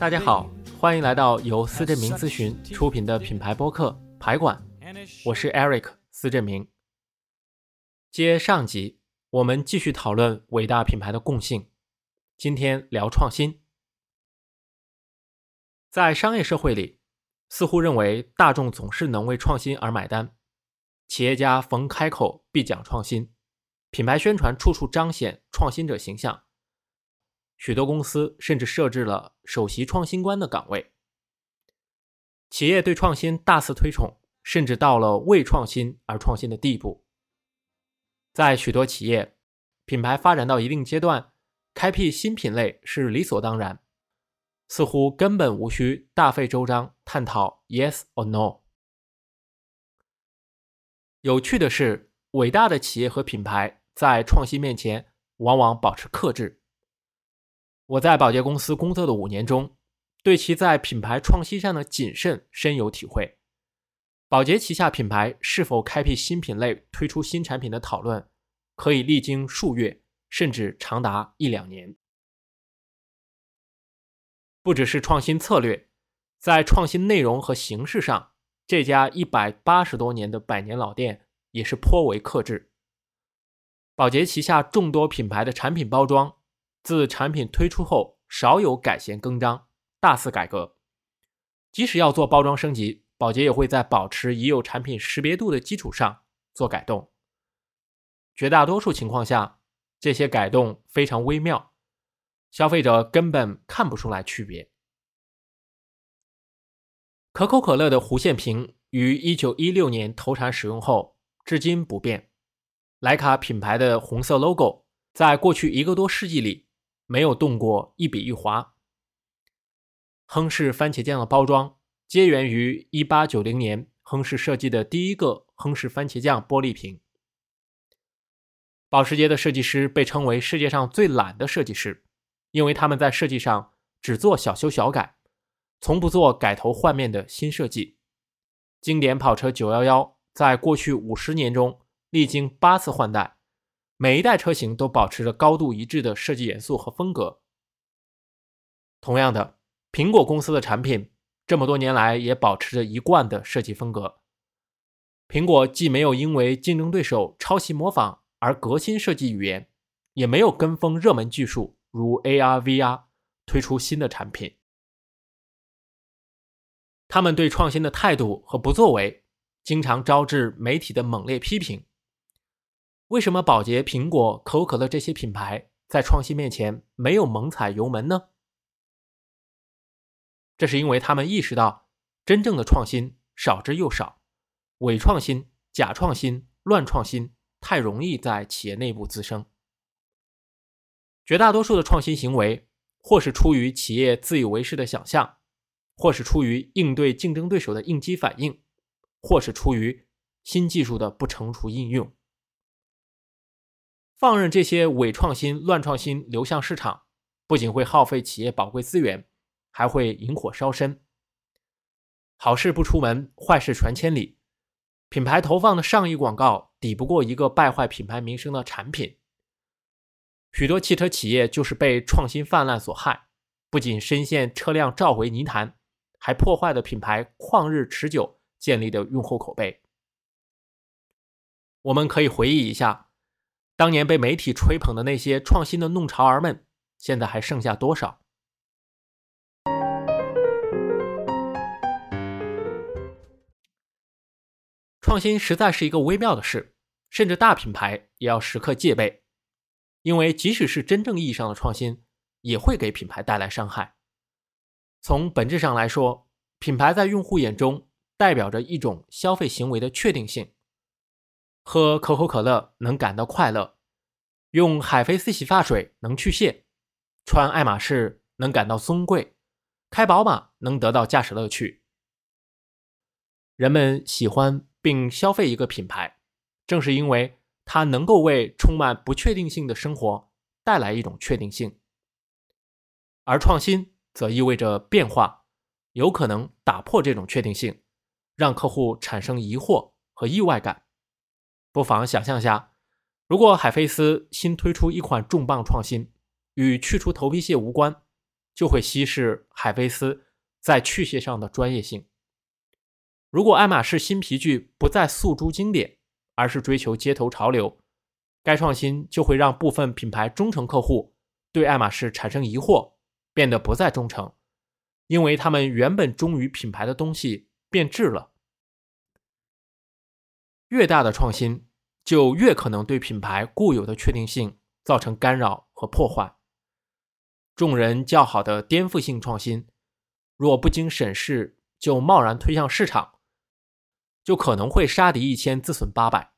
大家好，欢迎来到由思振明咨询出品的品牌播客《排馆》，我是 Eric 思振明。接上集，我们继续讨论伟大品牌的共性。今天聊创新。在商业社会里，似乎认为大众总是能为创新而买单，企业家逢开口必讲创新，品牌宣传处处彰显创新者形象。许多公司甚至设置了首席创新官的岗位。企业对创新大肆推崇，甚至到了为创新而创新的地步。在许多企业，品牌发展到一定阶段，开辟新品类是理所当然，似乎根本无需大费周章探讨 yes or no。有趣的是，伟大的企业和品牌在创新面前往往保持克制。我在宝洁公司工作的五年中，对其在品牌创新上的谨慎深有体会。宝洁旗下品牌是否开辟新品类、推出新产品的讨论，可以历经数月，甚至长达一两年。不只是创新策略，在创新内容和形式上，这家一百八十多年的百年老店也是颇为克制。宝洁旗下众多品牌的产品包装。自产品推出后，少有改弦更张、大肆改革。即使要做包装升级，宝洁也会在保持已有产品识别度的基础上做改动。绝大多数情况下，这些改动非常微妙，消费者根本看不出来区别。可口可乐的弧线瓶于1916年投产使用后，至今不变。莱卡品牌的红色 logo，在过去一个多世纪里。没有动过一笔一划。亨氏番茄酱的包装皆源于1890年亨氏设计的第一个亨氏番茄酱玻璃瓶。保时捷的设计师被称为世界上最懒的设计师，因为他们在设计上只做小修小改，从不做改头换面的新设计。经典跑车911在过去五十年中历经八次换代。每一代车型都保持着高度一致的设计元素和风格。同样的，苹果公司的产品这么多年来也保持着一贯的设计风格。苹果既没有因为竞争对手抄袭模仿而革新设计语言，也没有跟风热门技术如 AR、VR 推出新的产品。他们对创新的态度和不作为，经常招致媒体的猛烈批评。为什么宝洁、苹果、可口可乐这些品牌在创新面前没有猛踩油门呢？这是因为他们意识到，真正的创新少之又少，伪创新、假创新、乱创新太容易在企业内部滋生。绝大多数的创新行为，或是出于企业自以为是的想象，或是出于应对竞争对手的应激反应，或是出于新技术的不成熟应用。放任这些伪创新、乱创新流向市场，不仅会耗费企业宝贵资源，还会引火烧身。好事不出门，坏事传千里。品牌投放的上亿广告，抵不过一个败坏品牌名声的产品。许多汽车企业就是被创新泛滥所害，不仅深陷车辆召回泥潭，还破坏了品牌旷日持久建立的用户口碑。我们可以回忆一下。当年被媒体吹捧的那些创新的弄潮儿们，现在还剩下多少？创新实在是一个微妙的事，甚至大品牌也要时刻戒备，因为即使是真正意义上的创新，也会给品牌带来伤害。从本质上来说，品牌在用户眼中代表着一种消费行为的确定性。喝可口可乐能感到快乐，用海飞丝洗发水能去屑，穿爱马仕能感到尊贵，开宝马能得到驾驶乐趣。人们喜欢并消费一个品牌，正是因为它能够为充满不确定性的生活带来一种确定性。而创新则意味着变化，有可能打破这种确定性，让客户产生疑惑和意外感。不妨想象下，如果海飞丝新推出一款重磅创新，与去除头皮屑无关，就会稀释海飞丝在去屑上的专业性。如果爱马仕新皮具不再诉诸经典，而是追求街头潮流，该创新就会让部分品牌忠诚客户对爱马仕产生疑惑，变得不再忠诚，因为他们原本忠于品牌的东西变质了。越大的创新，就越可能对品牌固有的确定性造成干扰和破坏。众人较好的颠覆性创新，若不经审视就贸然推向市场，就可能会杀敌一千自损八百。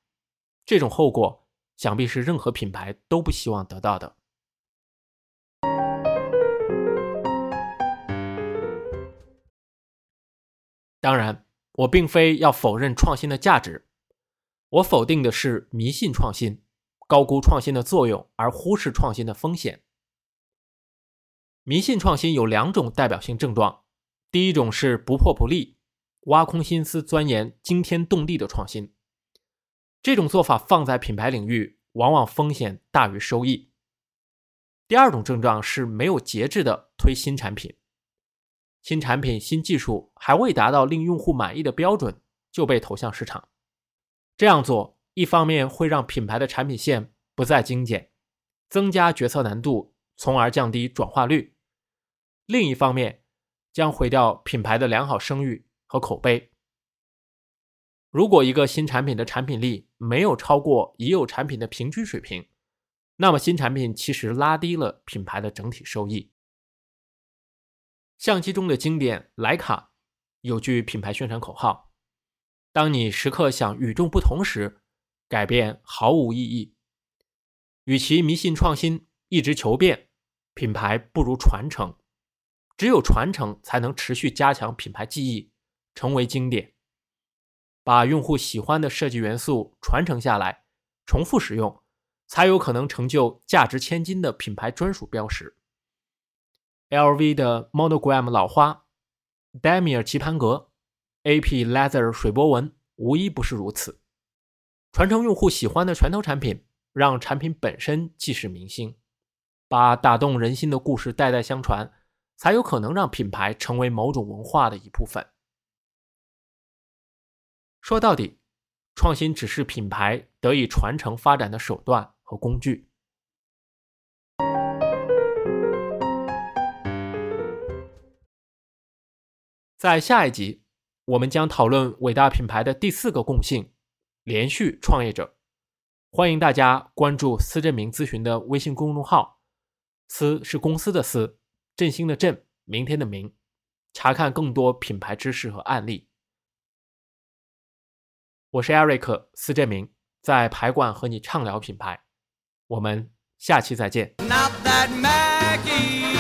这种后果，想必是任何品牌都不希望得到的。当然，我并非要否认创新的价值，我否定的是迷信创新，高估创新的作用而忽视创新的风险。迷信创新有两种代表性症状，第一种是不破不立，挖空心思钻研惊天动地的创新。这种做法放在品牌领域，往往风险大于收益。第二种症状是没有节制的推新产品，新产品、新技术还未达到令用户满意的标准，就被投向市场。这样做，一方面会让品牌的产品线不再精简，增加决策难度，从而降低转化率；另一方面，将毁掉品牌的良好声誉和口碑。如果一个新产品的产品力没有超过已有产品的平均水平，那么新产品其实拉低了品牌的整体收益。相机中的经典徕卡有句品牌宣传口号：“当你时刻想与众不同时，改变毫无意义。”与其迷信创新，一直求变，品牌不如传承。只有传承，才能持续加强品牌记忆，成为经典。把用户喜欢的设计元素传承下来，重复使用，才有可能成就价值千金的品牌专属标识。LV 的 Monogram 老花，Damier 棋盘格，AP Leather 水波纹，无一不是如此。传承用户喜欢的拳头产品，让产品本身既是明星，把打动人心的故事代代相传，才有可能让品牌成为某种文化的一部分。说到底，创新只是品牌得以传承发展的手段和工具。在下一集，我们将讨论伟大品牌的第四个共性——连续创业者。欢迎大家关注司振明咨询的微信公众号，“司”是公司的“司”，振兴的“振”，明天的“明”，查看更多品牌知识和案例。我是 Eric 司振明，在排馆和你畅聊品牌，我们下期再见。Not that Maggie.